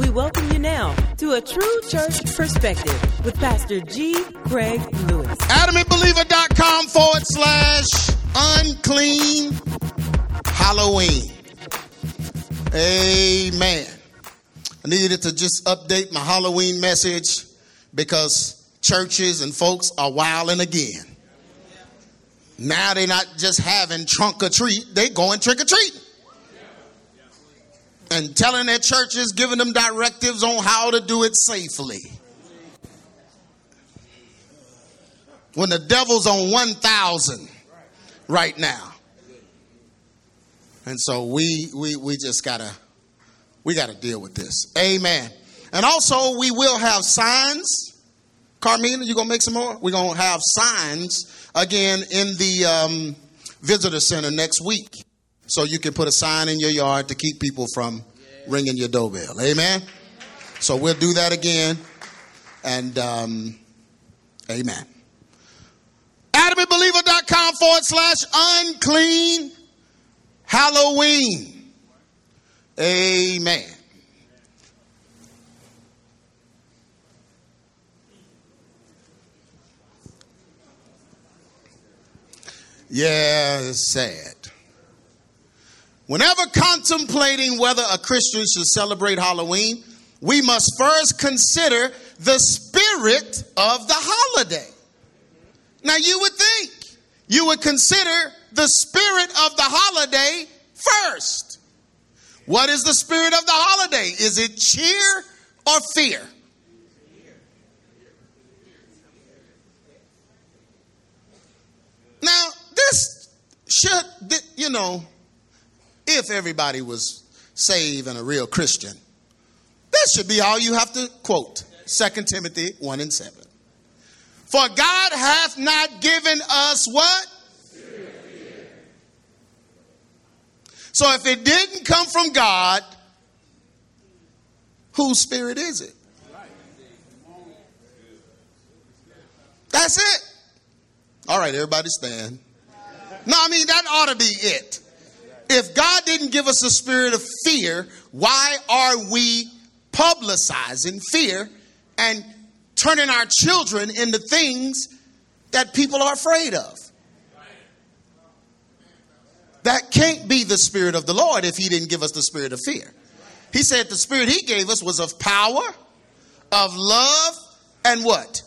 We welcome you now to a true church perspective with Pastor G. Craig Lewis. AdamandBeliever.com forward slash unclean Halloween. Amen. I needed to just update my Halloween message because churches and folks are wilding again. Now they're not just having trunk or treat, they're going trick or treat. And telling their churches, giving them directives on how to do it safely. When the devil's on 1,000 right now. And so we we we just gotta we gotta deal with this. Amen. And also we will have signs. Carmina, you gonna make some more? We're gonna have signs again in the um, visitor center next week. So you can put a sign in your yard to keep people from ringing your doorbell. Amen. So we'll do that again. And um, amen. AdamandBeliever.com forward slash unclean Halloween. Amen. Yeah, it's sad. Whenever contemplating whether a Christian should celebrate Halloween, we must first consider the spirit of the holiday. Now, you would think you would consider the spirit of the holiday first. What is the spirit of the holiday? Is it cheer or fear? Now, this should, you know, if everybody was saved and a real Christian, this should be all you have to quote 2 Timothy 1 and 7. For God hath not given us what? So if it didn't come from God, whose spirit is it? That's it. All right, everybody stand. No, I mean, that ought to be it. If God didn't give us a spirit of fear, why are we publicizing fear and turning our children into things that people are afraid of? That can't be the spirit of the Lord if he didn't give us the spirit of fear. He said the spirit he gave us was of power, of love, and what?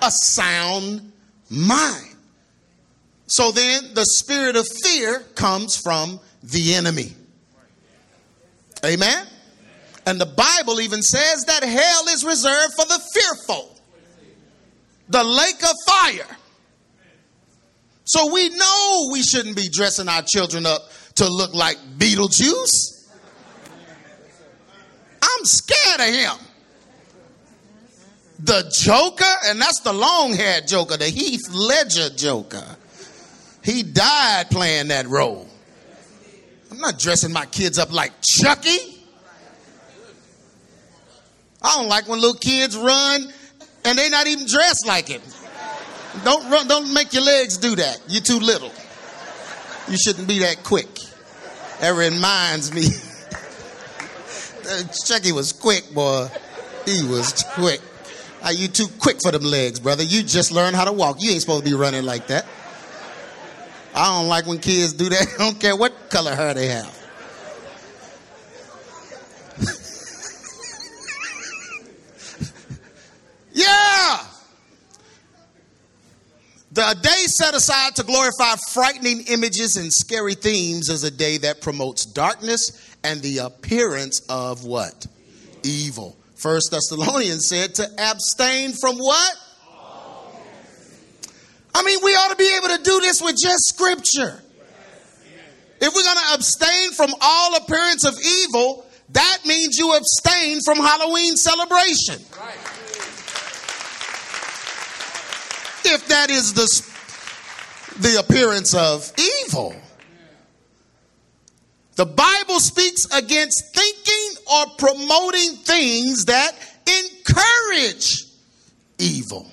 A sound mind. So then the spirit of fear comes from the enemy. Amen? And the Bible even says that hell is reserved for the fearful, the lake of fire. So we know we shouldn't be dressing our children up to look like Beetlejuice. I'm scared of him. The Joker, and that's the long haired Joker, the Heath Ledger Joker. He died playing that role. I'm not dressing my kids up like Chucky. I don't like when little kids run and they're not even dressed like it. Don't run, don't make your legs do that. You're too little. You shouldn't be that quick. That reminds me. Chucky was quick, boy. He was quick. Are you too quick for them legs, brother? You just learned how to walk. You ain't supposed to be running like that. I don't like when kids do that. I don't care what color hair they have. yeah! The day set aside to glorify frightening images and scary themes is a day that promotes darkness and the appearance of what? Evil. First Thessalonians said to abstain from what? I mean, we ought to be able to do this with just scripture. If we're going to abstain from all appearance of evil, that means you abstain from Halloween celebration. if that is the, the appearance of evil. The Bible speaks against thinking or promoting things that encourage evil.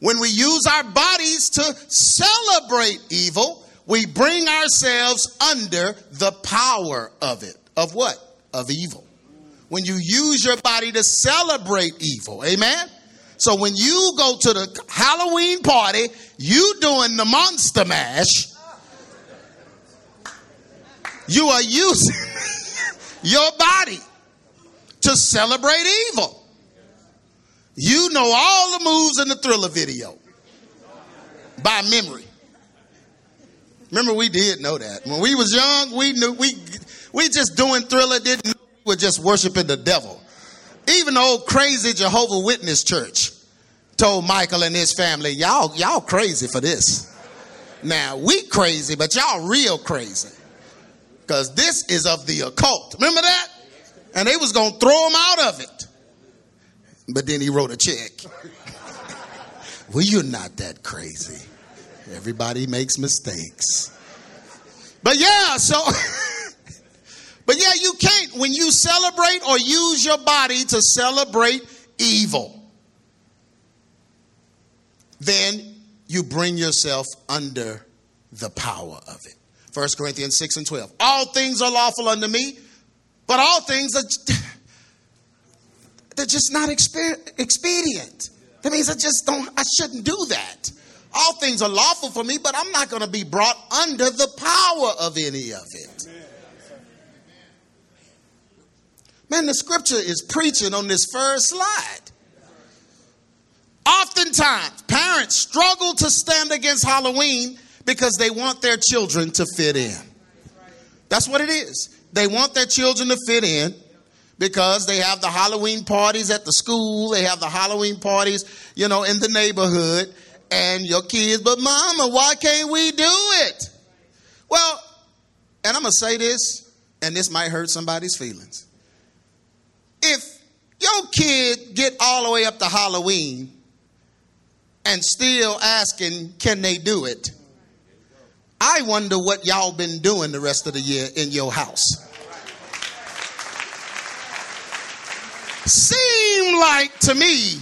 When we use our bodies to celebrate evil, we bring ourselves under the power of it. Of what? Of evil. when you use your body to celebrate evil. Amen? So when you go to the Halloween party, you doing the monster mash. You are using your body to celebrate evil. You know all the moves in the thriller video by memory. Remember, we did know that. When we was young, we knew we we just doing thriller, didn't we were just worshiping the devil. Even the old crazy Jehovah Witness church told Michael and his family, Y'all, y'all crazy for this. Now we crazy, but y'all real crazy. Because this is of the occult. Remember that? And they was gonna throw him out of it. But then he wrote a check. well, you're not that crazy. Everybody makes mistakes. But yeah, so But yeah, you can't when you celebrate or use your body to celebrate evil. Then you bring yourself under the power of it. 1 Corinthians 6 and 12. All things are lawful unto me, but all things are they're just not expedient. That means I just don't I shouldn't do that. All things are lawful for me, but I'm not going to be brought under the power of any of it. Man, the scripture is preaching on this first slide. Oftentimes, parents struggle to stand against Halloween because they want their children to fit in. That's what it is. They want their children to fit in because they have the Halloween parties at the school, they have the Halloween parties, you know, in the neighborhood, and your kids, but mama, why can't we do it? Well, and I'm going to say this, and this might hurt somebody's feelings. If your kid get all the way up to Halloween and still asking, can they do it? I wonder what y'all been doing the rest of the year in your house. Seem like to me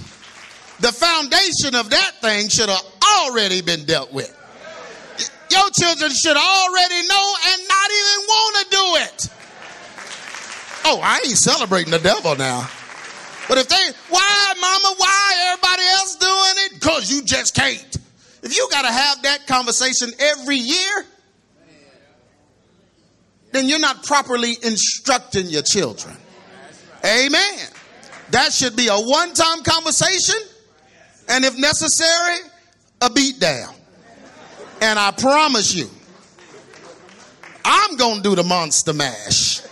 the foundation of that thing should have already been dealt with. Your children should already know and not even want to do it. Oh, I ain't celebrating the devil now. But if they, why, mama, why everybody else doing it? Because you just can't. If you got to have that conversation every year, then you're not properly instructing your children. Amen. That should be a one time conversation, and if necessary, a beat down. And I promise you, I'm going to do the monster mash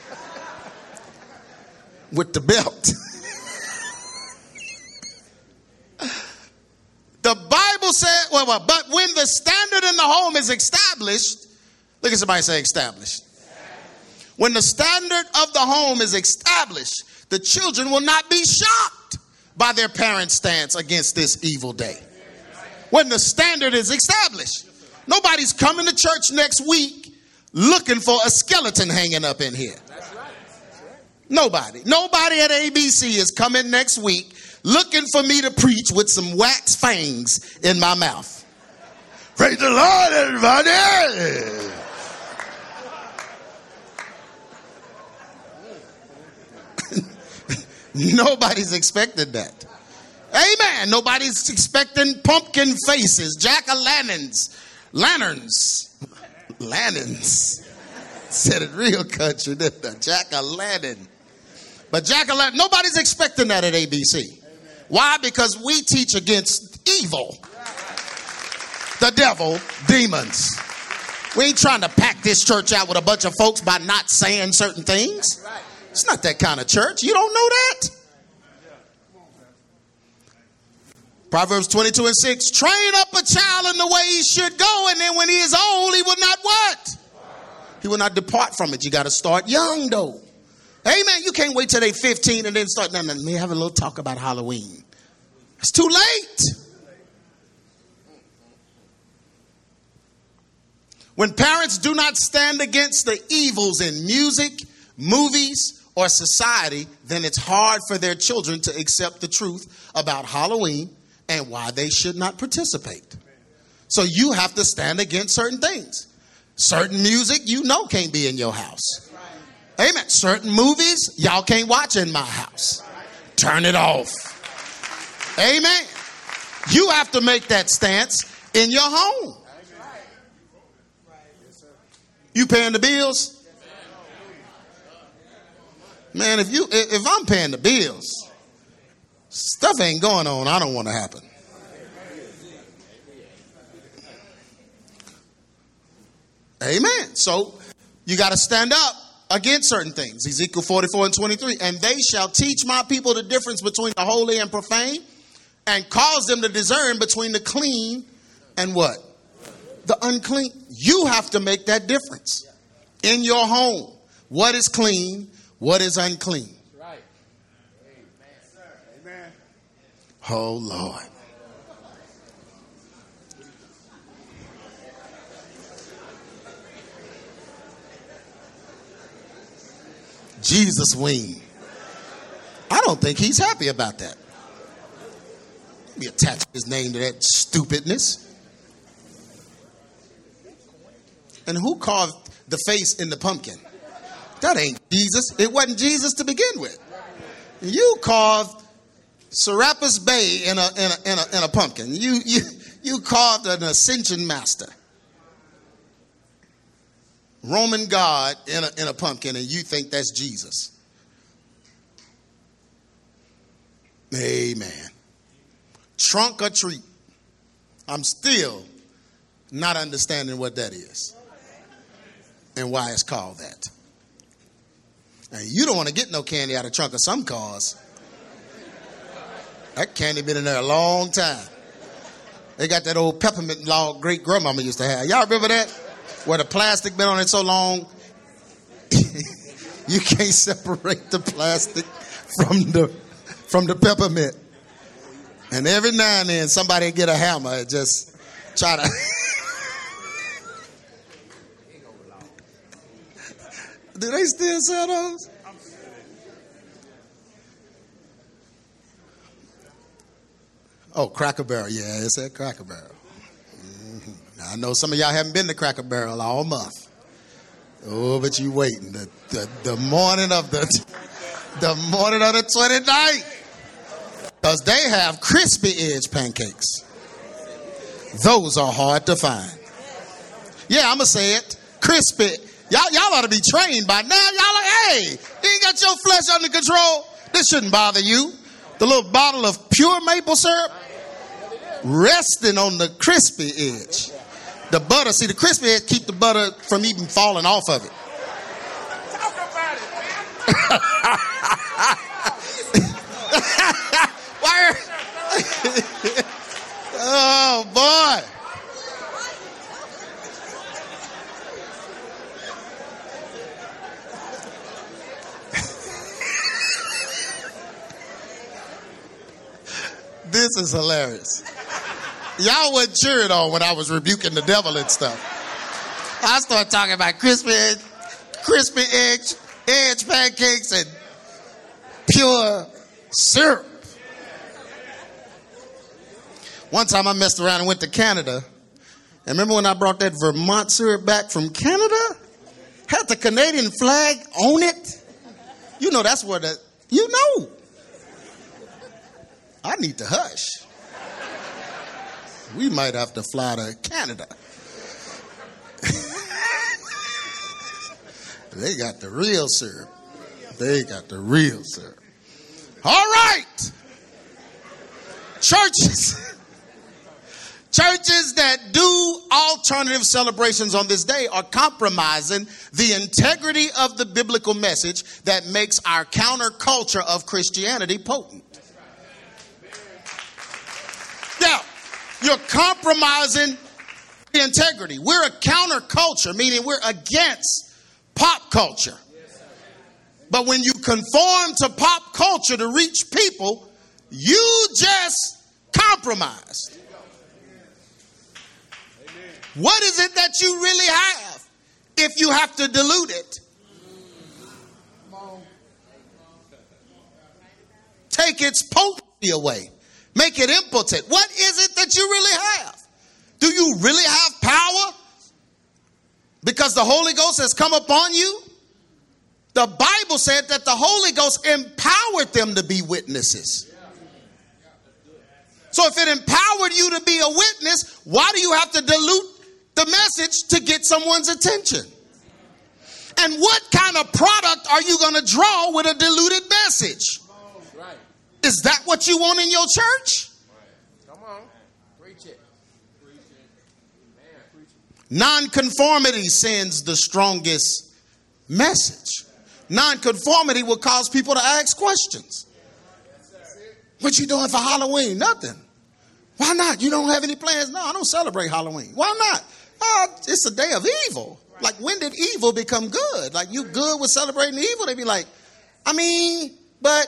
with the belt. the Bible said, well, well, but when the standard in the home is established, look at somebody say established. When the standard of the home is established, the children will not be shocked by their parents' stance against this evil day. When the standard is established, nobody's coming to church next week looking for a skeleton hanging up in here. Nobody. Nobody at ABC is coming next week looking for me to preach with some wax fangs in my mouth. Praise the Lord, everybody. Nobody's expected that. Amen. Nobody's expecting pumpkin faces, jack o' lanterns, lanterns, lanterns. Said it real country, didn't I? Jack o' lantern. But jack o' lantern, nobody's expecting that at ABC. Why? Because we teach against evil, the devil, demons. We ain't trying to pack this church out with a bunch of folks by not saying certain things. It's not that kind of church. You don't know that? Proverbs 22 and 6 train up a child in the way he should go, and then when he is old, he will not what? He will not depart from it. You got to start young, though. Amen. You can't wait till they're 15 and then start. No, no, let me have a little talk about Halloween. It's too late. When parents do not stand against the evils in music, movies, or society, then it's hard for their children to accept the truth about Halloween and why they should not participate. So you have to stand against certain things. Certain music you know can't be in your house. Amen. Certain movies y'all can't watch in my house. Turn it off. Amen. You have to make that stance in your home. You paying the bills? Man, if you if I'm paying the bills, stuff ain't going on I don't want to happen. Amen. So you got to stand up against certain things. Ezekiel 44 and 23. And they shall teach my people the difference between the holy and profane and cause them to discern between the clean and what? The unclean. You have to make that difference in your home. What is clean? What is unclean? Right. Amen. Oh, Lord. Jesus wing. I don't think he's happy about that. Let me attach his name to that stupidness. And who carved the face in the pumpkin? That ain't Jesus. It wasn't Jesus to begin with. You carved Serapis Bey in a, in a, in a, in a pumpkin. You, you, you carved an ascension master. Roman God in a, in a pumpkin and you think that's Jesus. Amen. Trunk or treat. I'm still not understanding what that is and why it's called that. You don't want to get no candy out of trunk of some cars. That candy been in there a long time. They got that old peppermint log great grandmama used to have. Y'all remember that? where the plastic been on it so long, you can't separate the plastic from the from the peppermint. And every now and then somebody get a hammer and just try to Do they still sell those? Oh, Cracker Barrel. Yeah, it's at Cracker Barrel. Mm-hmm. I know some of y'all haven't been to Cracker Barrel all month. Oh, but you waiting. The, the, the morning of the the morning of the 29th. Because they have crispy edge pancakes. Those are hard to find. Yeah, I'ma say it. Crispy. Y'all, y'all ought to be trained by now. Y'all like, hey, you ain't got your flesh under control. This shouldn't bother you. The little bottle of pure maple syrup resting on the crispy edge the butter. See, the crispy edge keep the butter from even falling off of it. Talk about it, Why? oh boy. This is hilarious. Y'all wasn't cheering on when I was rebuking the devil and stuff. I started talking about crispy, crispy edge, edge pancakes and pure syrup. One time I messed around and went to Canada. And remember when I brought that Vermont syrup back from Canada? Had the Canadian flag on it. You know that's where the you know. I need to hush we might have to fly to Canada. they got the real syrup. They got the real syrup. All right. Churches. Churches that do alternative celebrations on this day are compromising the integrity of the biblical message that makes our counterculture of Christianity potent. You're compromising the integrity. We're a counterculture, meaning we're against pop culture. But when you conform to pop culture to reach people, you just compromise. What is it that you really have if you have to dilute it? Take its potency away. Make it impotent. What is it that you really have? Do you really have power? Because the Holy Ghost has come upon you? The Bible said that the Holy Ghost empowered them to be witnesses. So if it empowered you to be a witness, why do you have to dilute the message to get someone's attention? And what kind of product are you going to draw with a diluted message? Is that what you want in your church? Come on. Preach it. Nonconformity sends the strongest message. Nonconformity will cause people to ask questions. What you doing for Halloween? Nothing. Why not? You don't have any plans? No, I don't celebrate Halloween. Why not? Oh, it's a day of evil. Like when did evil become good? Like you good with celebrating evil? They'd be like, I mean, but,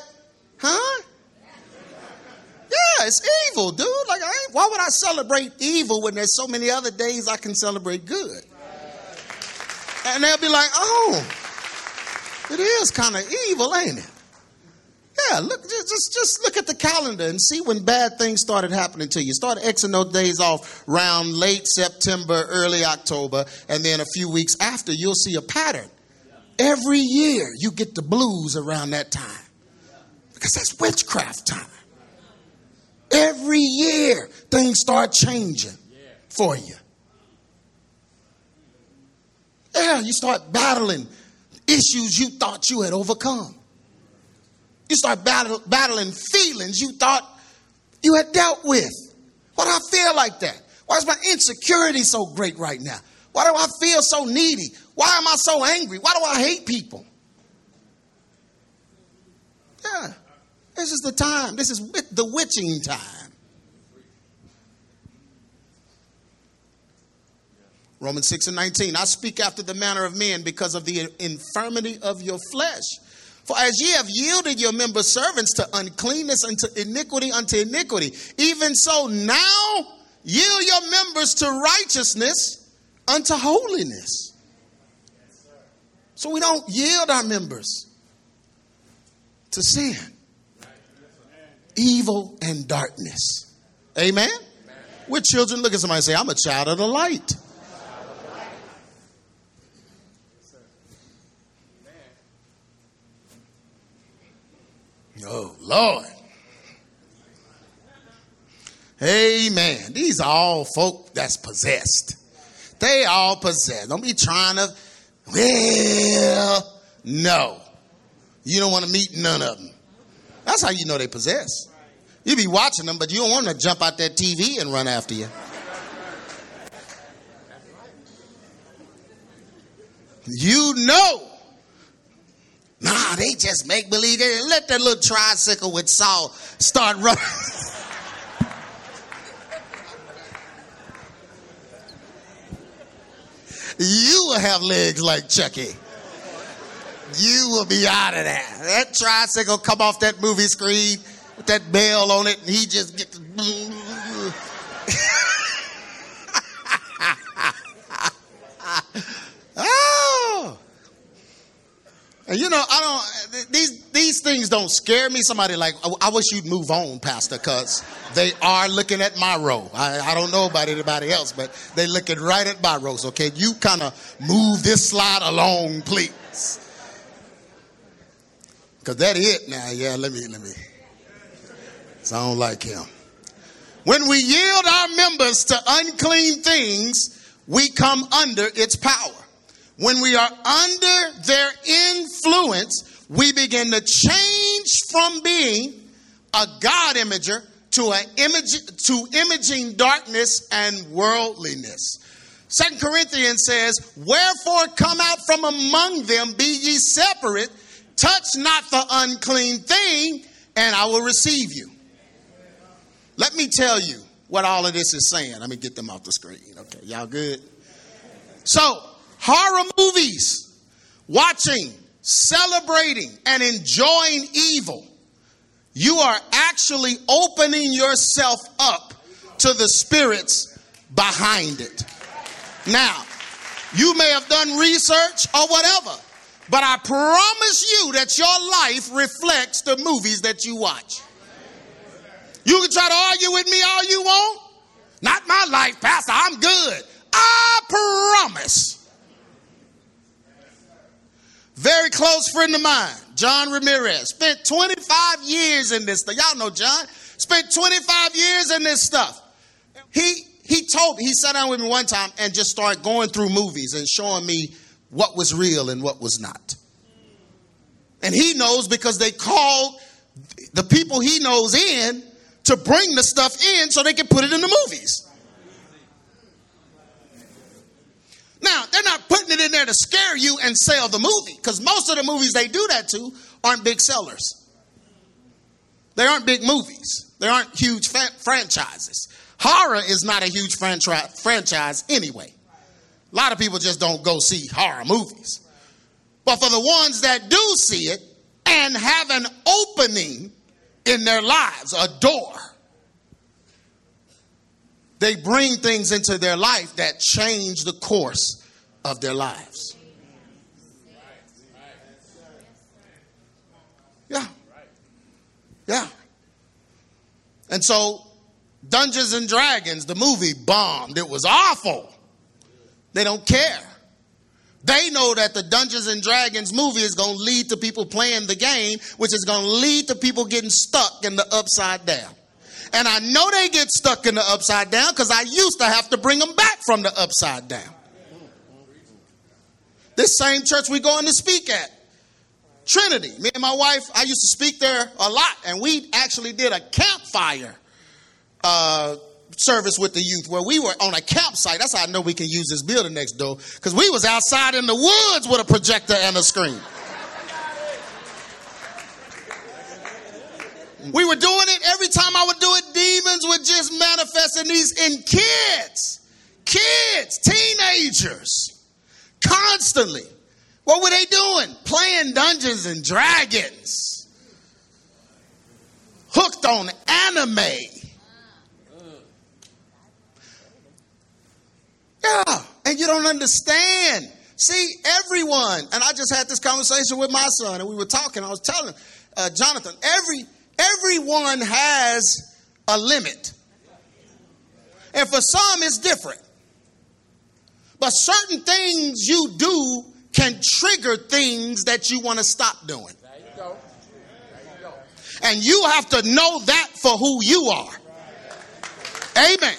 huh? Yeah, it's evil, dude. Like, why would I celebrate evil when there's so many other days I can celebrate good? And they'll be like, oh, it is kind of evil, ain't it? Yeah, look, just, just just look at the calendar and see when bad things started happening to you. Start Xing those days off around late September, early October, and then a few weeks after, you'll see a pattern. Every year, you get the blues around that time because that's witchcraft time. Every year, things start changing for you. Yeah, you start battling issues you thought you had overcome. You start battle, battling feelings you thought you had dealt with. Why do I feel like that? Why is my insecurity so great right now? Why do I feel so needy? Why am I so angry? Why do I hate people? Yeah, this is the time. This is the witching time. Romans 6 and 19. I speak after the manner of men because of the infirmity of your flesh. For as ye have yielded your members servants to uncleanness and to iniquity unto iniquity, even so now yield your members to righteousness unto holiness. So we don't yield our members to sin, evil, and darkness. Amen? We're children. Look at somebody say, I'm a child of the light. Oh, Lord. Amen. These are all folk that's possessed. They all possessed. Don't be trying to, well, no. You don't want to meet none of them. That's how you know they possess. You be watching them, but you don't want to jump out that TV and run after you. You know Nah, they just make believe. They let that little tricycle with Saul start running. you will have legs like Chucky. You will be out of there. That tricycle come off that movie screen with that bell on it, and he just gets. Oh! And you know, I don't. These these things don't scare me. Somebody like, oh, I, wish you'd move on, Pastor, because they are looking at my row. I, I don't know about anybody else, but they looking right at my rows. Okay, you kind of move this slide along, please. Cause that it now. Yeah, let me let me. So I don't like him. When we yield our members to unclean things, we come under its power. When we are under their influence, we begin to change from being a God imager to an image to imaging darkness and worldliness. Second Corinthians says, Wherefore come out from among them, be ye separate, touch not the unclean thing, and I will receive you. Let me tell you what all of this is saying. Let me get them off the screen. Okay, y'all good? So horror movies, watching, celebrating, and enjoying evil, you are actually opening yourself up to the spirits behind it. Now, you may have done research or whatever, but I promise you that your life reflects the movies that you watch. You can try to argue with me all you want. Not my life, Pastor. I'm good. I promise Very close friend of mine, John Ramirez, spent 25 years in this stuff. Y'all know John. Spent 25 years in this stuff. He he told me, he sat down with me one time and just started going through movies and showing me what was real and what was not. And he knows because they called the people he knows in to bring the stuff in so they can put it in the movies. Now, they're not putting it in there to scare you and sell the movie because most of the movies they do that to aren't big sellers. They aren't big movies, they aren't huge fa- franchises. Horror is not a huge franchi- franchise anyway. A lot of people just don't go see horror movies. But for the ones that do see it and have an opening in their lives, a door, they bring things into their life that change the course of their lives. Yeah. Yeah. And so, Dungeons and Dragons, the movie bombed. It was awful. They don't care. They know that the Dungeons and Dragons movie is going to lead to people playing the game, which is going to lead to people getting stuck in the upside down. And I know they get stuck in the upside down because I used to have to bring them back from the upside down. This same church we're going to speak at, Trinity. Me and my wife, I used to speak there a lot, and we actually did a campfire uh, service with the youth where we were on a campsite. That's how I know we can use this building next door because we was outside in the woods with a projector and a screen. We were doing it every time I would do it, demons would just manifest in these in kids, kids, teenagers, constantly. What were they doing? Playing Dungeons and Dragons, hooked on anime. Yeah, and you don't understand. See, everyone, and I just had this conversation with my son, and we were talking. I was telling uh, Jonathan, every everyone has a limit. And for some, it's different. But certain things you do can trigger things that you want to stop doing. There you go. There you go. And you have to know that for who you are. Amen.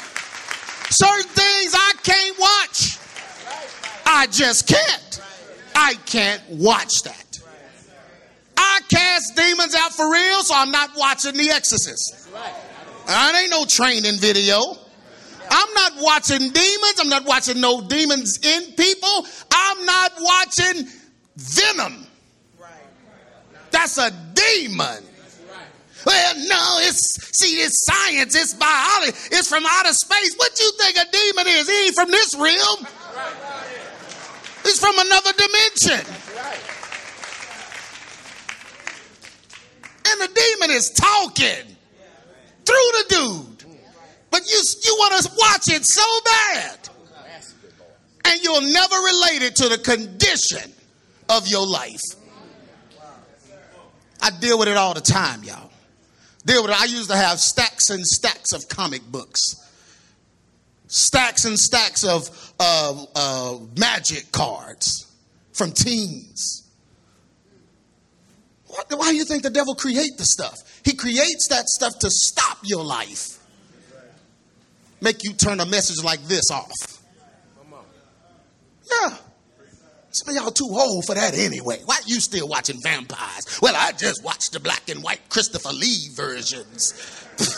Certain things I can't watch. I just can't. I can't watch that. I cast demons out for real, so I'm not watching The Exorcist. That ain't no training video. I'm not watching demons. I'm not watching no demons in people. I'm not watching Venom. That's a demon. Well, no, it's see, it's science, it's biology, it's from outer space. What do you think a demon is? He ain't from this realm. He's from another dimension. And the demon is talking through the dude. But you you want to watch it so bad. And you'll never relate it to the condition of your life. I deal with it all the time, y'all. I used to have stacks and stacks of comic books, stacks and stacks of uh, uh, magic cards from teens. What, why do you think the devil create the stuff? He creates that stuff to stop your life, make you turn a message like this off. Yeah. Some y'all too old for that anyway. Why you still watching vampires? Well, I just watched the black and white Christopher Lee versions.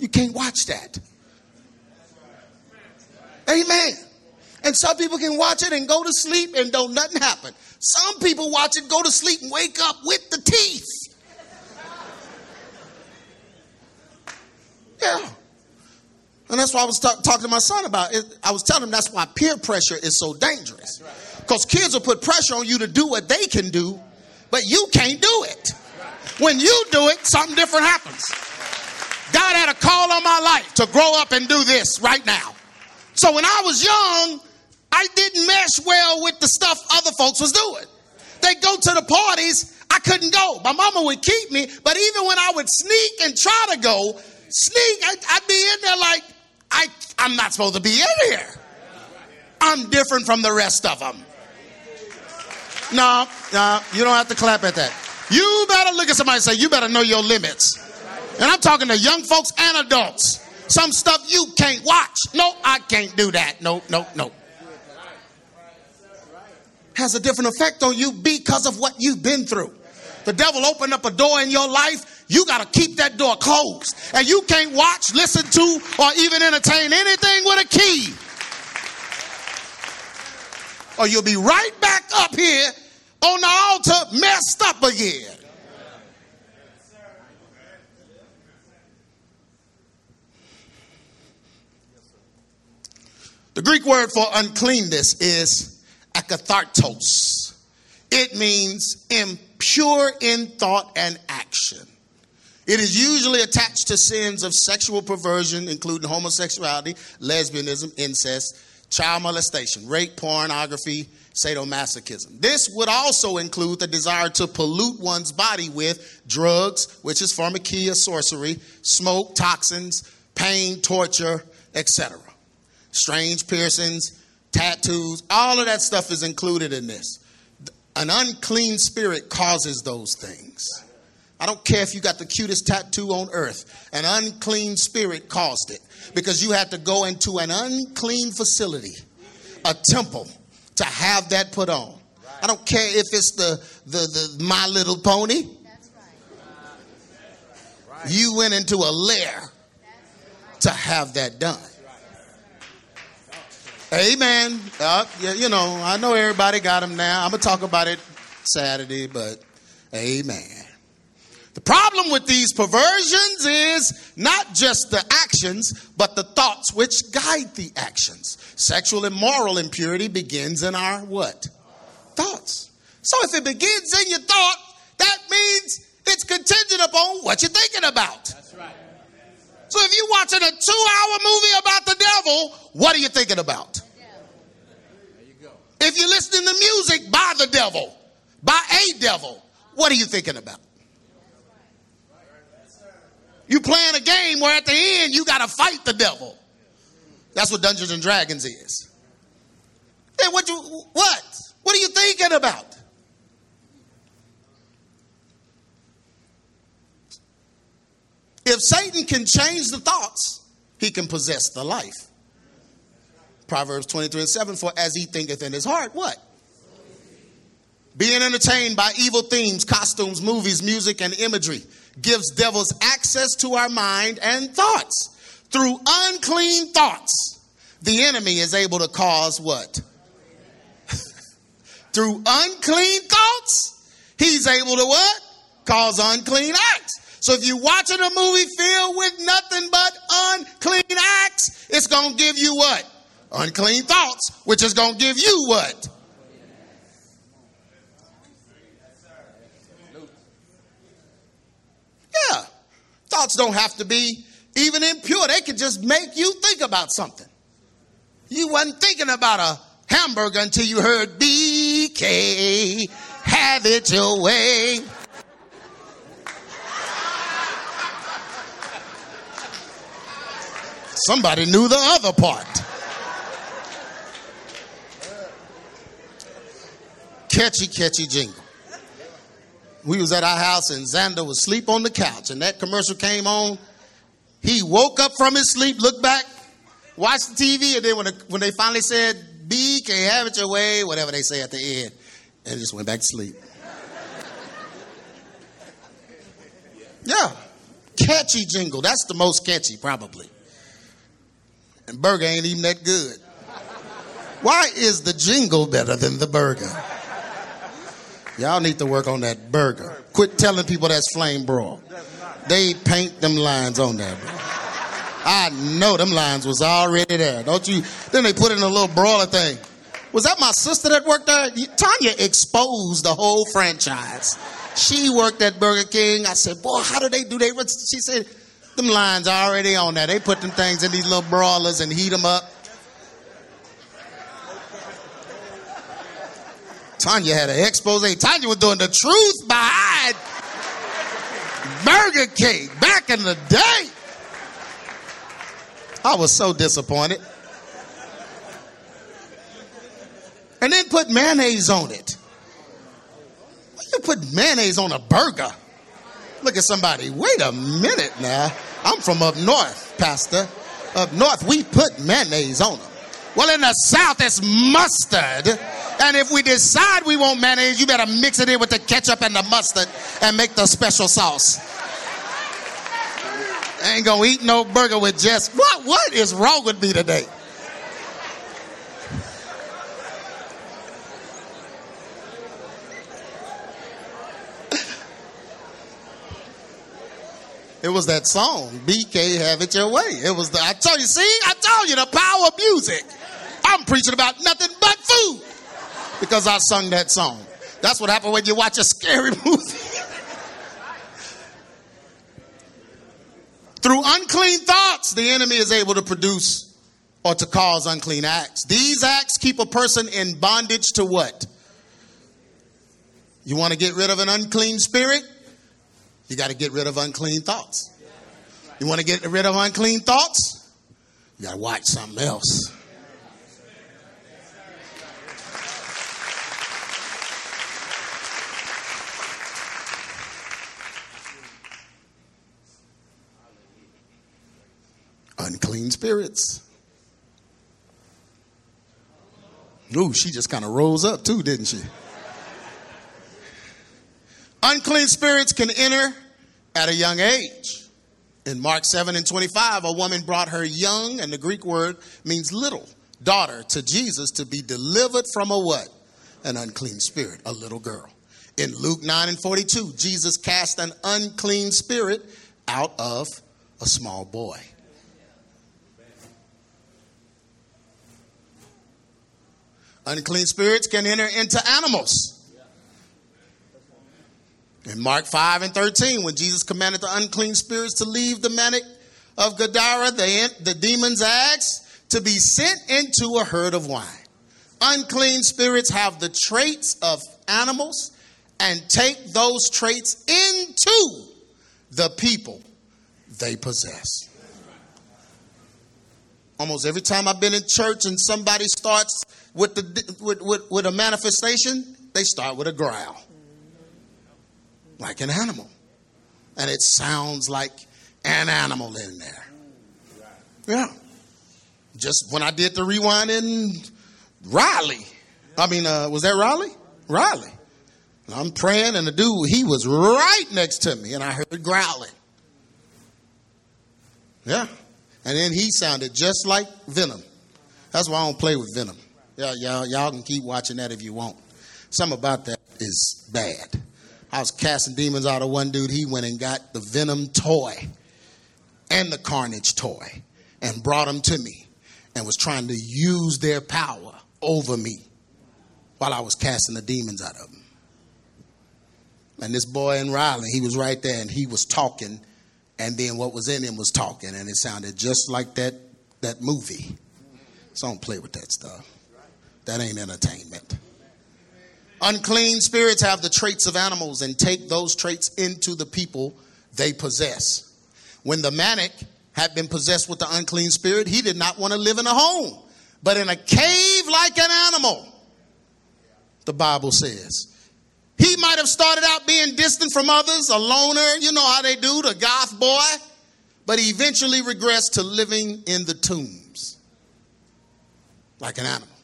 you can't watch that. Amen. And some people can watch it and go to sleep and don't nothing happen. Some people watch it, go to sleep, and wake up with the teeth. Yeah. And that's why I was ta- talking to my son about it. I was telling him that's why peer pressure is so dangerous. Because kids will put pressure on you to do what they can do, but you can't do it. When you do it, something different happens. God had a call on my life to grow up and do this right now. So when I was young, I didn't mesh well with the stuff other folks was doing. They go to the parties, I couldn't go. My mama would keep me, but even when I would sneak and try to go, sneak, I'd, I'd be in there like, I, I'm not supposed to be in here. I'm different from the rest of them. no, no, you don't have to clap at that. You better look at somebody and say, you better know your limits. And I'm talking to young folks and adults. Some stuff you can't watch. No, I can't do that. No, no, no. Has a different effect on you because of what you've been through. The devil opened up a door in your life. You got to keep that door closed. And you can't watch, listen to, or even entertain anything with a key. Or you'll be right back up here on the altar messed up again. The Greek word for uncleanness is akathartos. It means impure in thought and action. It is usually attached to sins of sexual perversion, including homosexuality, lesbianism, incest, child molestation, rape, pornography, sadomasochism. This would also include the desire to pollute one's body with drugs, which is pharmakia, sorcery, smoke, toxins, pain, torture, etc. Strange piercings, tattoos, all of that stuff is included in this. An unclean spirit causes those things. I don't care if you got the cutest tattoo on earth. An unclean spirit caused it because you had to go into an unclean facility, a temple, to have that put on. I don't care if it's the the, the My Little Pony. You went into a lair to have that done. Amen. Uh, you know, I know everybody got them now. I'm gonna talk about it Saturday, but amen. The problem with these perversions is not just the actions, but the thoughts which guide the actions. Sexual and moral impurity begins in our what? Thoughts. So if it begins in your thought, that means it's contingent upon what you're thinking about. That's right. So if you're watching a two hour movie about the devil, what are you thinking about? You If you're listening to music by the devil, by a devil, what are you thinking about? You playing a game where at the end you got to fight the devil. That's what Dungeons and Dragons is. Then what you what? What are you thinking about? If Satan can change the thoughts, he can possess the life. Proverbs 23 and 7 For as he thinketh in his heart, what? Being entertained by evil themes, costumes, movies, music, and imagery gives devils access to our mind and thoughts. Through unclean thoughts, the enemy is able to cause what? Through unclean thoughts, he's able to what? Cause unclean acts. So if you're watching a movie filled with nothing but unclean acts, it's going to give you what? Unclean thoughts, which is going to give you what? Yeah. Thoughts don't have to be even impure. They can just make you think about something. You wasn't thinking about a hamburger until you heard BK, have it your way. Somebody knew the other part. Catchy, catchy jingle. We was at our house and Xander was asleep on the couch and that commercial came on. He woke up from his sleep, looked back, watched the TV, and then when, the, when they finally said, B, can not have it your way, whatever they say at the end, and just went back to sleep. Yeah. Catchy jingle. That's the most catchy, probably. And burger ain't even that good. Why is the jingle better than the burger? Y'all need to work on that burger. Quit telling people that's flame broil. They paint them lines on there, bro. I know them lines was already there. Don't you? Then they put in a little broiler thing. Was that my sister that worked there? Tanya exposed the whole franchise. She worked at Burger King. I said, boy, how do they do they? She said, them lines are already on there. They put them things in these little broilers and heat them up. Tanya had an expose. Tanya was doing the truth behind Burger King back in the day. I was so disappointed. And then put mayonnaise on it. You put mayonnaise on a burger. Look at somebody. Wait a minute now. I'm from up north, Pastor. Up north, we put mayonnaise on them. Well, in the South, it's mustard. And if we decide we want mayonnaise, you better mix it in with the ketchup and the mustard and make the special sauce. Ain't gonna eat no burger with just what? What is wrong with me today? It was that song, BK Have It Your Way. It was the, I told you, see, I told you the power of music. I'm preaching about nothing but food because I sung that song. That's what happened when you watch a scary movie. Through unclean thoughts, the enemy is able to produce or to cause unclean acts. These acts keep a person in bondage to what? You want to get rid of an unclean spirit? You got to get rid of unclean thoughts. You want to get rid of unclean thoughts? You got to watch something else. Unclean spirits. Ooh, she just kind of rose up too, didn't she? Unclean spirits can enter at a young age. In Mark 7 and 25, a woman brought her young, and the Greek word means little, daughter to Jesus to be delivered from a what? An unclean spirit, a little girl. In Luke 9 and 42, Jesus cast an unclean spirit out of a small boy. Unclean spirits can enter into animals. In Mark 5 and 13, when Jesus commanded the unclean spirits to leave the manic of Gadara, the, the demons asked to be sent into a herd of wine. Unclean spirits have the traits of animals and take those traits into the people they possess. Almost every time I've been in church and somebody starts with, the, with, with, with a manifestation, they start with a growl like an animal. And it sounds like an animal in there. Yeah. Just when I did the rewind in. I mean, uh, was that Raleigh? Raleigh. I'm praying, and the dude, he was right next to me, and I heard growling. Yeah. And then he sounded just like Venom. That's why I don't play with Venom. Yeah, y'all, y'all can keep watching that if you want. Something about that is bad. I was casting demons out of one dude. He went and got the Venom toy and the Carnage toy and brought them to me and was trying to use their power over me while I was casting the demons out of them. And this boy in Raleigh, he was right there and he was talking, and then what was in him was talking, and it sounded just like that, that movie. So don't play with that stuff. That ain't entertainment. Unclean spirits have the traits of animals and take those traits into the people they possess. When the manic had been possessed with the unclean spirit, he did not want to live in a home, but in a cave like an animal, the Bible says. He might have started out being distant from others, a loner, you know how they do, the goth boy, but he eventually regressed to living in the tombs like an animal.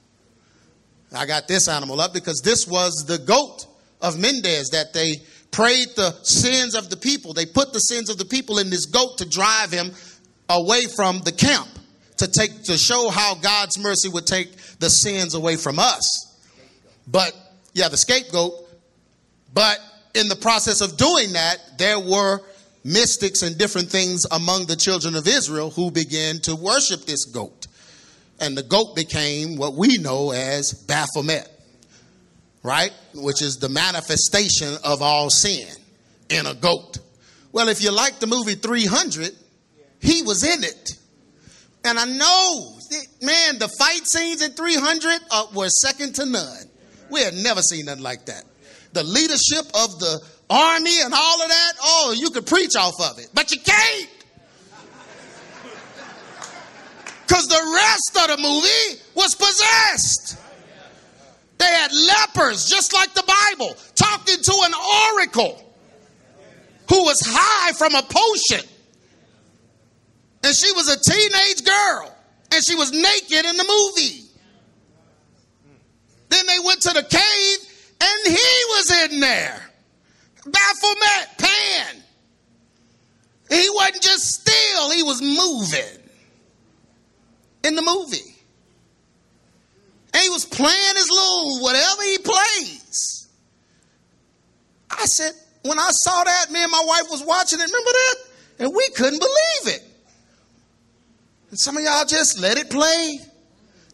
I got this animal up because this was the goat of Mendes that they prayed the sins of the people. They put the sins of the people in this goat to drive him away from the camp to take to show how God's mercy would take the sins away from us. But yeah, the scapegoat. But in the process of doing that, there were mystics and different things among the children of Israel who began to worship this goat and the goat became what we know as Baphomet, right? Which is the manifestation of all sin in a goat. Well, if you like the movie 300, he was in it. And I know, man, the fight scenes in 300 uh, were second to none. We had never seen nothing like that. The leadership of the army and all of that, oh, you could preach off of it, but you can't. Because the rest of the movie was possessed. They had lepers, just like the Bible, talking to an oracle who was high from a potion. And she was a teenage girl, and she was naked in the movie. Then they went to the cave, and he was in there. Baphomet, Pan. He wasn't just still, he was moving in the movie. And he was playing his little whatever he plays. I said, when I saw that, me and my wife was watching it, remember that? And we couldn't believe it. And some of y'all just let it play.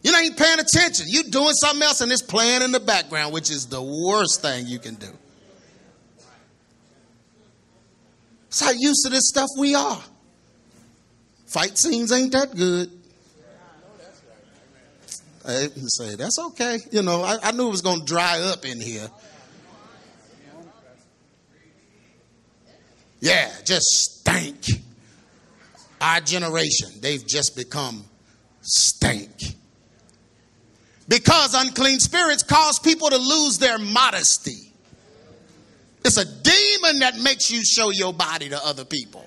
You ain't paying attention. You doing something else and it's playing in the background, which is the worst thing you can do. That's how used to this stuff we are. Fight scenes ain't that good. I say that's okay. You know, I, I knew it was going to dry up in here. Yeah, just stank. Our generation, they've just become stank. Because unclean spirits cause people to lose their modesty. It's a demon that makes you show your body to other people.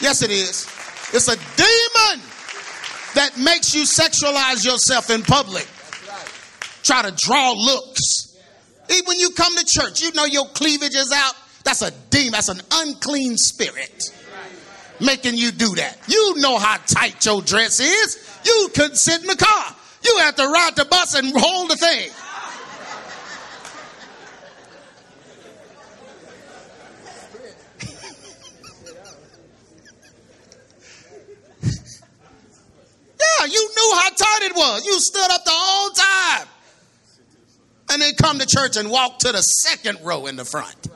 Yes, it is. It's a demon that makes you sexualize yourself in public. Try to draw looks. Even when you come to church, you know your cleavage is out. That's a demon. That's an unclean spirit making you do that. You know how tight your dress is. You couldn't sit in the car. You have to ride the bus and hold the thing. You knew how tight it was. You stood up the whole time. And then come to church and walk to the second row in the front.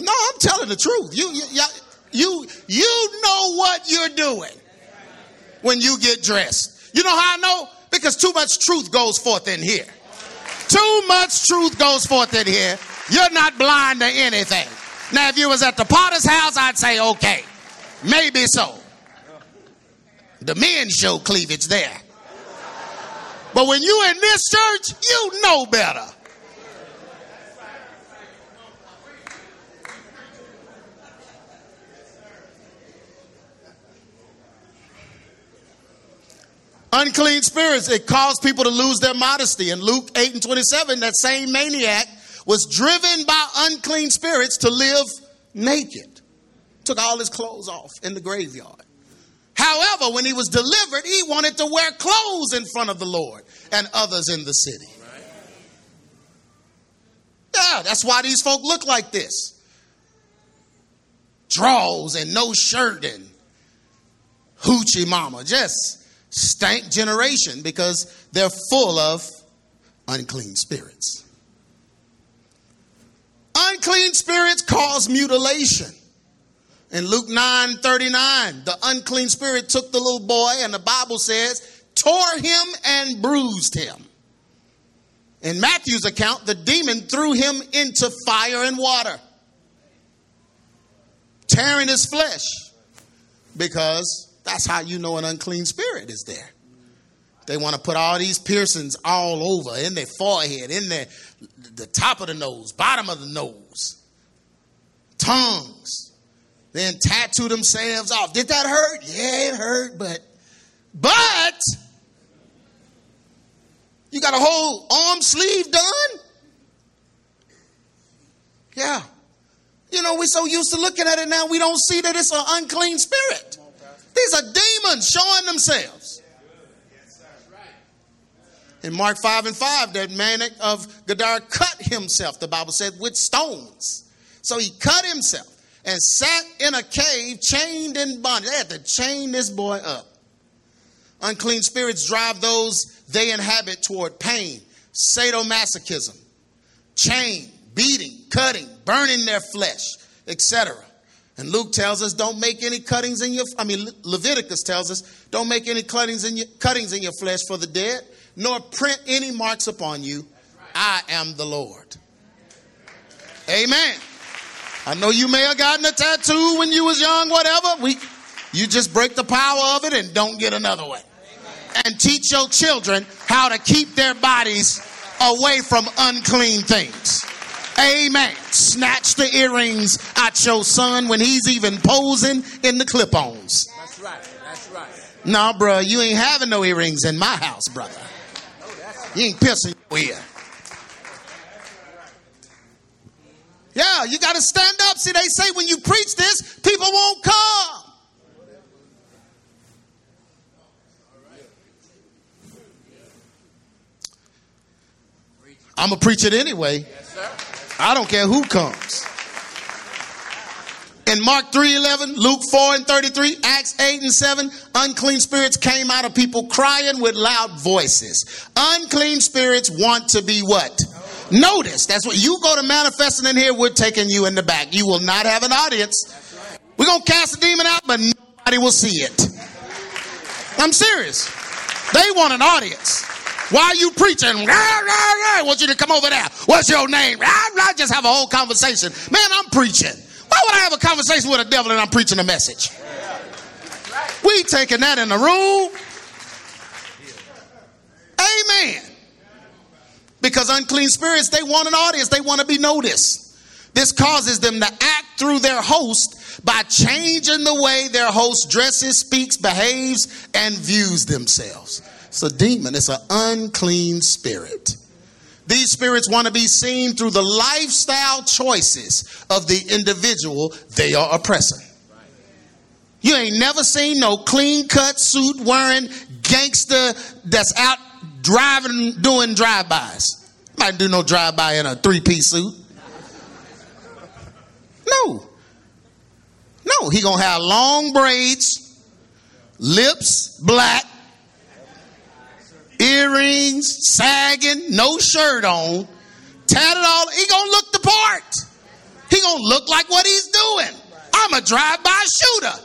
No, I'm telling the truth. You, you, you, you know what you're doing when you get dressed. You know how I know? Because too much truth goes forth in here. Too much truth goes forth in here. You're not blind to anything. Now, if you was at the potter's house, I'd say, okay, maybe so. The men show cleavage there. But when you in this church, you know better. Unclean spirits, it caused people to lose their modesty. In Luke 8 and 27, that same maniac was driven by unclean spirits to live naked. Took all his clothes off in the graveyard. However, when he was delivered, he wanted to wear clothes in front of the Lord and others in the city. Yeah, that's why these folk look like this. Draws and no shirt and hoochie mama. Just stank generation because they're full of unclean spirits. Unclean spirits cause mutilation. In Luke 9 39, the unclean spirit took the little boy, and the Bible says, tore him and bruised him. In Matthew's account, the demon threw him into fire and water, tearing his flesh because that's how you know an unclean spirit is there. They want to put all these piercings all over in their forehead, in their the top of the nose, bottom of the nose, tongues. Then tattoo themselves off. Did that hurt? Yeah, it hurt, but but you got a whole arm sleeve done? Yeah. You know, we're so used to looking at it now, we don't see that it's an unclean spirit. These are demons showing themselves. In Mark 5 and 5, that man of Gadara cut himself, the Bible said, with stones. So he cut himself and sat in a cave, chained in bondage. They had to chain this boy up. Unclean spirits drive those they inhabit toward pain, sadomasochism, chain, beating, cutting, burning their flesh, etc. And Luke tells us, don't make any cuttings in your, I mean, Leviticus tells us, don't make any cuttings in your, cuttings in your flesh for the dead, nor print any marks upon you. I am the Lord. Amen. I know you may have gotten a tattoo when you was young, whatever. We, you just break the power of it and don't get another one. and teach your children how to keep their bodies away from unclean things. Amen. Snatch the earrings out your son when he's even posing in the clip ons. That's right. That's right. No, bro, you ain't having no earrings in my house, brother. You ain't piercing your ear. Yeah, you got to stand up. See, they say when you preach this, people won't come. I'm going to preach it anyway. I don't care who comes. In Mark 3:11, Luke 4 and 33, Acts 8 and 7, unclean spirits came out of people crying with loud voices. Unclean spirits want to be what? Notice. That's what you go to manifesting in here, we're taking you in the back. You will not have an audience. We're to cast the demon out, but nobody will see it. I'm serious. They want an audience. Why are you preaching? Rah, rah, rah. I want you to come over there. What's your name? Rah. Just have a whole conversation. Man, I'm preaching. Why would I have a conversation with a devil and I'm preaching a message? We taking that in the room. Amen. Because unclean spirits, they want an audience. They want to be noticed. This causes them to act through their host by changing the way their host dresses, speaks, behaves, and views themselves. It's a demon, it's an unclean spirit. These spirits want to be seen through the lifestyle choices of the individual they are oppressing. You ain't never seen no clean cut suit wearing gangster that's out driving, doing drive-bys. Might do no drive-by in a three-piece suit. No. No, he gonna have long braids, lips black, earrings sagging, no shirt on, tatted all. He gonna look the part. He gonna look like what he's doing. I'm a drive-by shooter.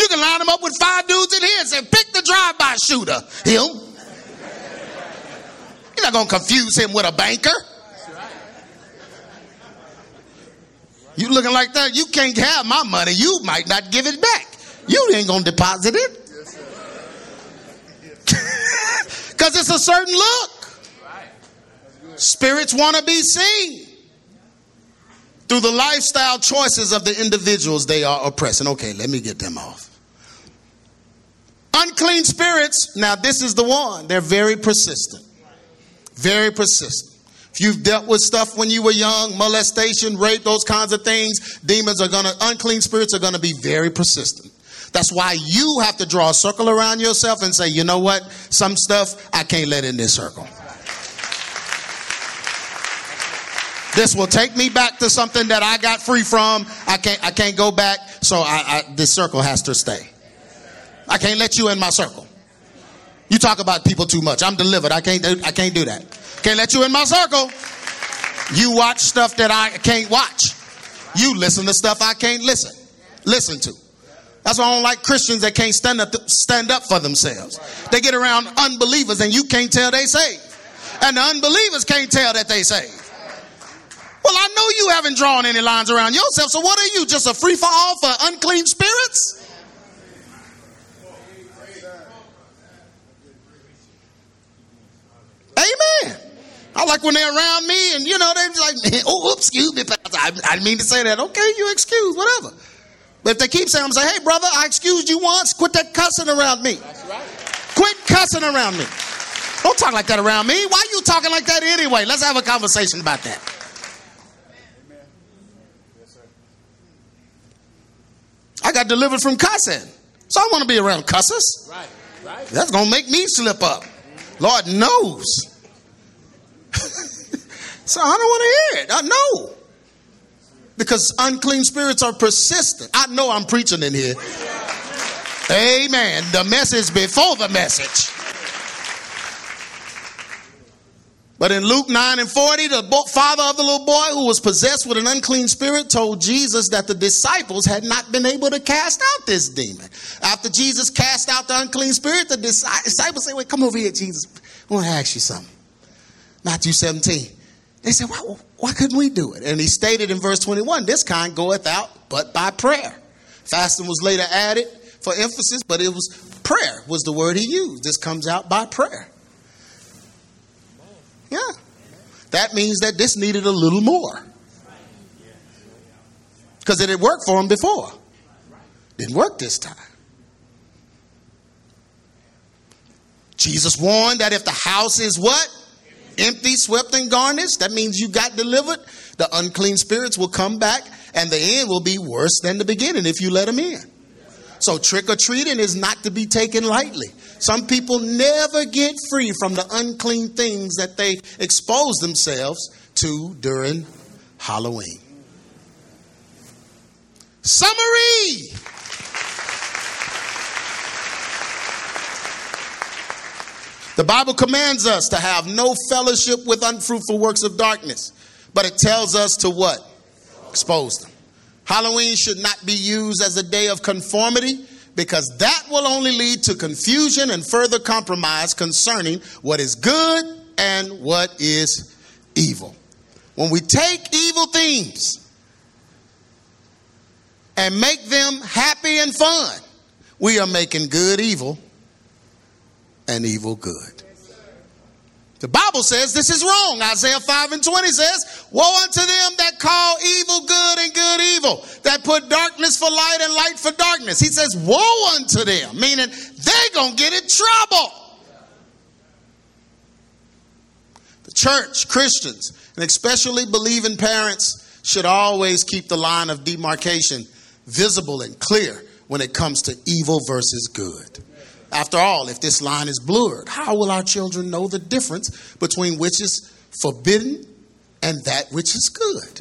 You can line him up with five dudes in here and say, pick the drive-by shooter. Him. You're not gonna confuse him with a banker. You looking like that, you can't have my money. You might not give it back. You ain't gonna deposit it. Because it's a certain look. Spirits want to be seen through the lifestyle choices of the individuals they are oppressing. Okay, let me get them off. Unclean spirits, now this is the one, they're very persistent. Very persistent. If you've dealt with stuff when you were young, molestation, rape, those kinds of things, demons are gonna, unclean spirits are gonna be very persistent. That's why you have to draw a circle around yourself and say, you know what? Some stuff I can't let in this circle. This will take me back to something that I got free from. I can't, I can't go back. So I, I, this circle has to stay. I can't let you in my circle. You talk about people too much. I'm delivered. I can't do, I can't do that. Can't let you in my circle. You watch stuff that I can't watch. You listen to stuff I can't listen. Listen to. That's why I don't like Christians that can't stand up, stand up for themselves. They get around unbelievers and you can't tell they saved. And the unbelievers can't tell that they saved. Well, I know you haven't drawn any lines around yourself, so what are you? Just a free for all for unclean spirits? Amen. I like when they're around me and you know, they're like, oh, excuse me, Pastor. I, I didn't mean to say that. Okay, you excuse, whatever. But if they keep saying, I'm saying, hey, brother, I excused you once. Quit that cussing around me. That's right. Quit cussing around me. Don't talk like that around me. Why are you talking like that anyway? Let's have a conversation about that. I got delivered from cussing. So I want to be around cussers. Right. Right. That's going to make me slip up. Lord knows. so I don't want to hear it. I know. Because unclean spirits are persistent. I know I'm preaching in here. Amen. The message before the message. But in Luke 9 and 40, the father of the little boy who was possessed with an unclean spirit told Jesus that the disciples had not been able to cast out this demon. After Jesus cast out the unclean spirit, the disciples say, Wait, come over here, Jesus. I want to ask you something. Matthew 17. They said, why, why couldn't we do it? And he stated in verse 21 this kind goeth out but by prayer. Fasting was later added for emphasis, but it was prayer was the word he used. This comes out by prayer. Yeah. That means that this needed a little more. Because it had worked for him before. Didn't work this time. Jesus warned that if the house is what? Empty, swept, and garnished, that means you got delivered. The unclean spirits will come back, and the end will be worse than the beginning if you let them in. So, trick or treating is not to be taken lightly. Some people never get free from the unclean things that they expose themselves to during Halloween. Summary The Bible commands us to have no fellowship with unfruitful works of darkness, but it tells us to what? Expose them. Halloween should not be used as a day of conformity because that will only lead to confusion and further compromise concerning what is good and what is evil. When we take evil themes and make them happy and fun, we are making good evil and evil good. The Bible says this is wrong. Isaiah 5 and 20 says, Woe unto them that call evil good and good evil, that put darkness for light and light for darkness. He says, Woe unto them, meaning they're going to get in trouble. The church, Christians, and especially believing parents should always keep the line of demarcation visible and clear when it comes to evil versus good. After all, if this line is blurred, how will our children know the difference between which is forbidden and that which is good?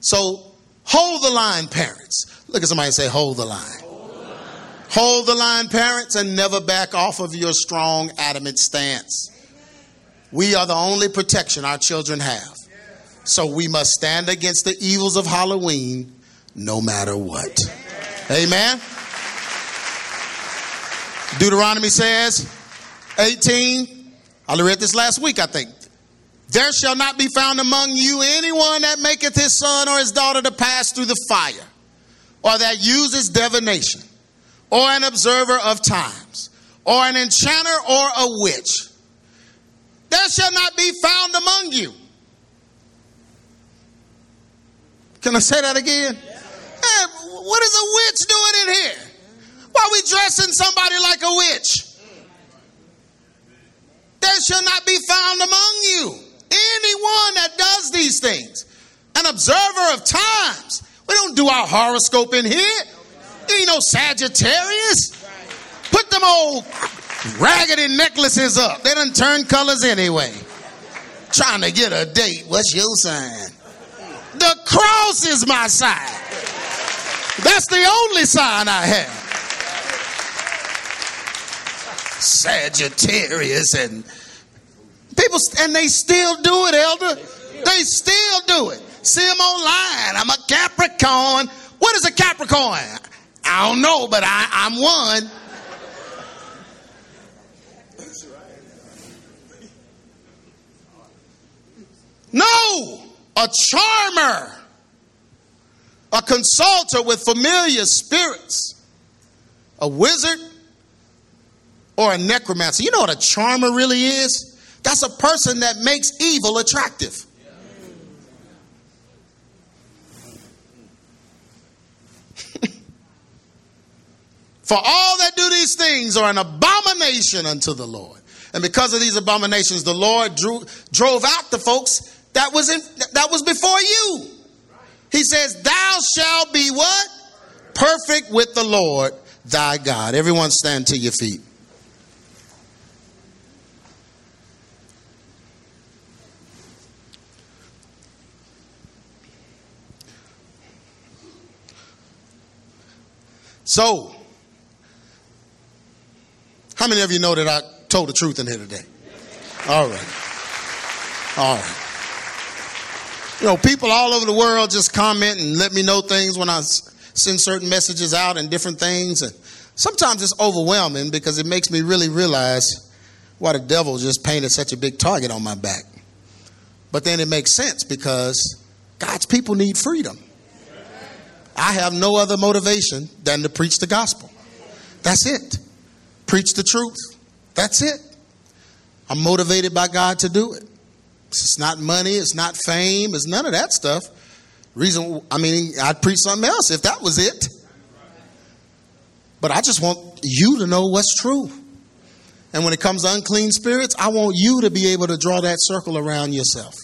So hold the line, parents. Look at somebody say, hold the line. Hold the line, parents, and never back off of your strong, adamant stance. We are the only protection our children have. So we must stand against the evils of Halloween no matter what. Amen. Deuteronomy says, 18, I read this last week, I think. There shall not be found among you anyone that maketh his son or his daughter to pass through the fire, or that uses divination, or an observer of times, or an enchanter or a witch. There shall not be found among you. Can I say that again? Hey, what is a witch doing in here? Why are we dressing somebody like a witch? There shall not be found among you anyone that does these things. An observer of times. We don't do our horoscope in here. You ain't no Sagittarius. Put them old raggedy necklaces up. They don't turn colors anyway. Trying to get a date. What's your sign? The cross is my sign. That's the only sign I have. Sagittarius and people, and they still do it, Elder. They still do it. See them online. I'm a Capricorn. What is a Capricorn? I don't know, but I, I'm one. No, a charmer, a consulter with familiar spirits, a wizard, or a necromancer. You know what a charmer really is? That's a person that makes evil attractive. For all that do these things are an abomination unto the Lord. And because of these abominations, the Lord drew, drove out the folks that was in, that was before you. He says, "Thou shalt be what? Perfect with the Lord thy God." Everyone stand to your feet. So, how many of you know that I told the truth in here today? All right. All right. You know, people all over the world just comment and let me know things when I send certain messages out and different things. And sometimes it's overwhelming because it makes me really realize why the devil just painted such a big target on my back. But then it makes sense because God's people need freedom. I have no other motivation than to preach the gospel. That's it. preach the truth. That's it. I'm motivated by God to do it. It's not money, it's not fame, it's none of that stuff. Reason, I mean, I'd preach something else if that was it. But I just want you to know what's true. And when it comes to unclean spirits, I want you to be able to draw that circle around yourself.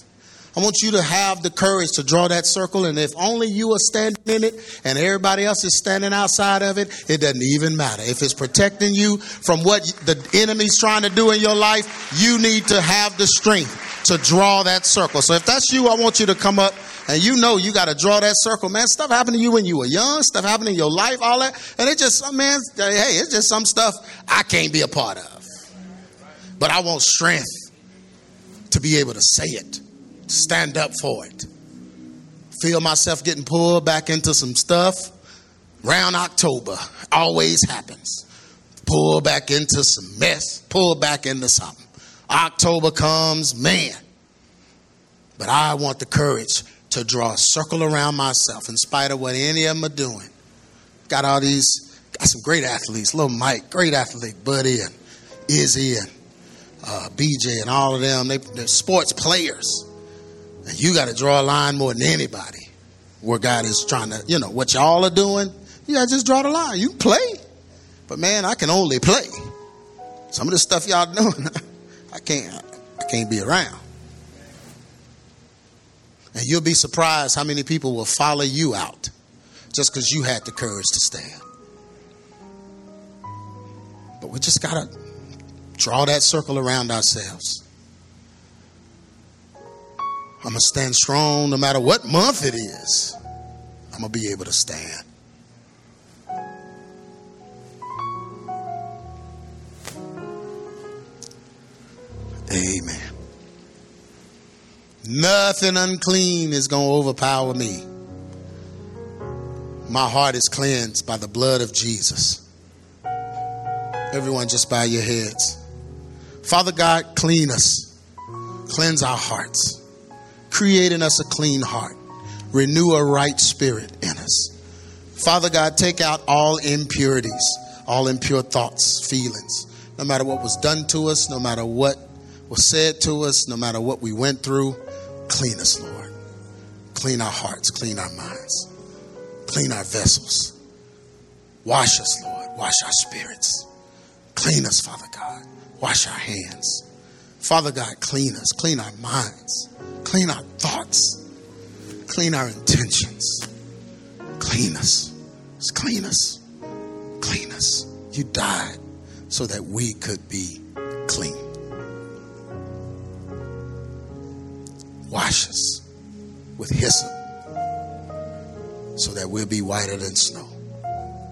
I want you to have the courage to draw that circle, and if only you are standing in it and everybody else is standing outside of it, it doesn't even matter. If it's protecting you from what the enemy's trying to do in your life, you need to have the strength to draw that circle. So if that's you, I want you to come up and you know you got to draw that circle, man. Stuff happened to you when you were young, stuff happened in your life, all that. And it just, some man, hey, it's just some stuff I can't be a part of. But I want strength to be able to say it stand up for it. Feel myself getting pulled back into some stuff. Round October always happens. Pull back into some mess, pull back into something. October comes, man. But I want the courage to draw a circle around myself in spite of what any of them are doing. Got all these, got some great athletes. Little Mike, great athlete, Buddy and Izzy and uh, BJ and all of them. They, they're sports players. And you got to draw a line more than anybody where God is trying to, you know, what y'all are doing. You got to just draw the line. You play. But man, I can only play. Some of the stuff y'all doing, I can't, I can't be around. And you'll be surprised how many people will follow you out just because you had the courage to stand. But we just got to draw that circle around ourselves. I'm going to stand strong no matter what month it is. I'm going to be able to stand. Amen. Nothing unclean is going to overpower me. My heart is cleansed by the blood of Jesus. Everyone, just bow your heads. Father God, clean us, cleanse our hearts create in us a clean heart, renew a right spirit in us. Father God, take out all impurities, all impure thoughts, feelings, no matter what was done to us, no matter what was said to us, no matter what we went through. Clean us, Lord. Clean our hearts, clean our minds, clean our vessels. Wash us, Lord. Wash our spirits. Clean us, Father God. Wash our hands. Father God, clean us, clean our minds. Clean our thoughts. Clean our intentions. Clean us. Just clean us. Clean us. You died so that we could be clean. Wash us with hyssop so that we'll be whiter than snow.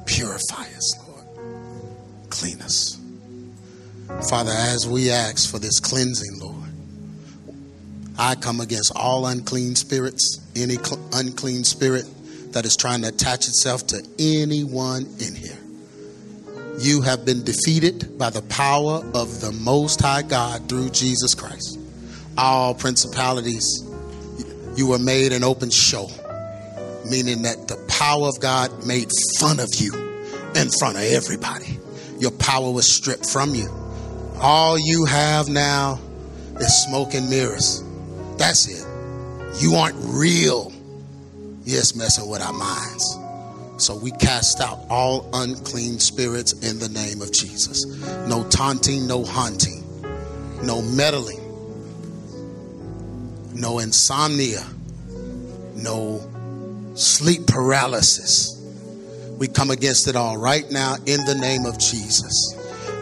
Purify us, Lord. Clean us. Father, as we ask for this cleansing, Lord, I come against all unclean spirits, any cl- unclean spirit that is trying to attach itself to anyone in here. You have been defeated by the power of the Most High God through Jesus Christ. All principalities, you were made an open show, meaning that the power of God made fun of you in front of everybody. Your power was stripped from you. All you have now is smoke and mirrors. That's it. You aren't real. Yes, messing with our minds. So we cast out all unclean spirits in the name of Jesus. No taunting, no haunting, no meddling, no insomnia, no sleep paralysis. We come against it all right now in the name of Jesus.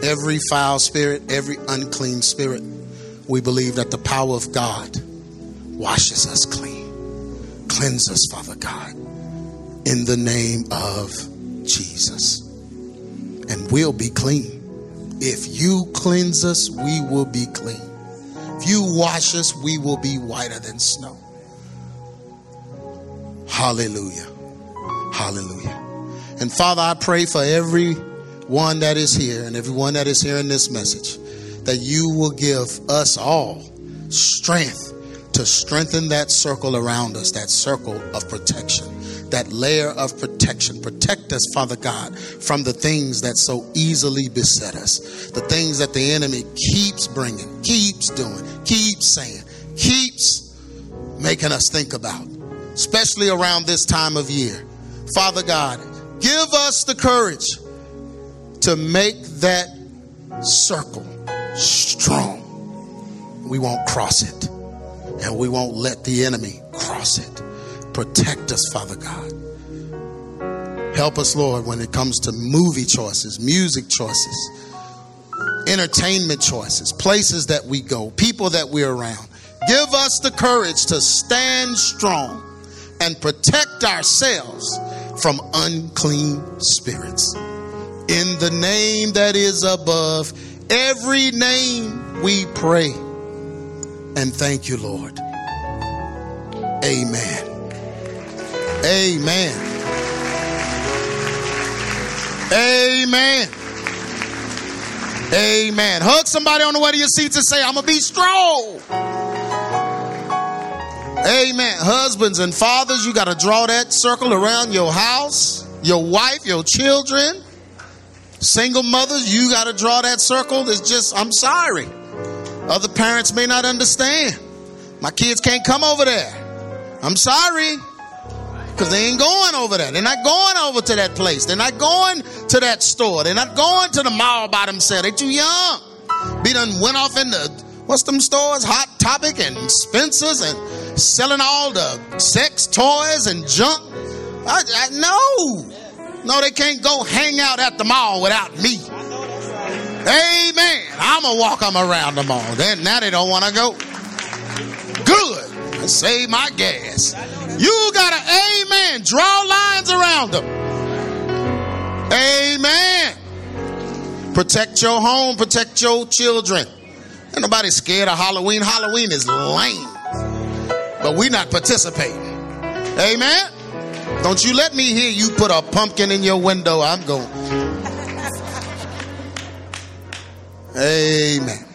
Every foul spirit, every unclean spirit, we believe that the power of God washes us clean. Cleanse us, Father God, in the name of Jesus. And we'll be clean. If you cleanse us, we will be clean. If you wash us, we will be whiter than snow. Hallelujah. Hallelujah. And Father, I pray for every one that is here and everyone that is hearing this message that you will give us all strength to strengthen that circle around us, that circle of protection, that layer of protection. Protect us, Father God, from the things that so easily beset us, the things that the enemy keeps bringing, keeps doing, keeps saying, keeps making us think about, especially around this time of year. Father God, give us the courage to make that circle strong. We won't cross it, and we won't let the enemy cross it. Protect us, Father God. Help us, Lord, when it comes to movie choices, music choices, entertainment choices, places that we go, people that we're around. Give us the courage to stand strong and protect ourselves from unclean spirits. In the name that is above every name, we pray. And thank you, Lord. Amen. Amen. Amen. Amen. Hug somebody on the way to your seats and say, I'm going to be strong. Amen. Husbands and fathers, you got to draw that circle around your house, your wife, your children. Single mothers, you got to draw that circle. It's just, I'm sorry. Other parents may not understand. My kids can't come over there. I'm sorry. Because they ain't going over there. They're not going over to that place. They're not going to that store. They're not going to the mall by themselves. They're too young. Be done went off in the, what's them stores? Hot Topic and Spencer's and selling all the sex toys and junk. I, I, no. No, they can't go hang out at the mall without me. Amen. I'm going to walk them around the mall. Then, now they don't want to go. Good. Save my gas. You got to, amen, draw lines around them. Amen. Protect your home, protect your children. Ain't nobody scared of Halloween. Halloween is lame. But we not participating. Amen. Don't you let me hear you put a pumpkin in your window. I'm going. Amen.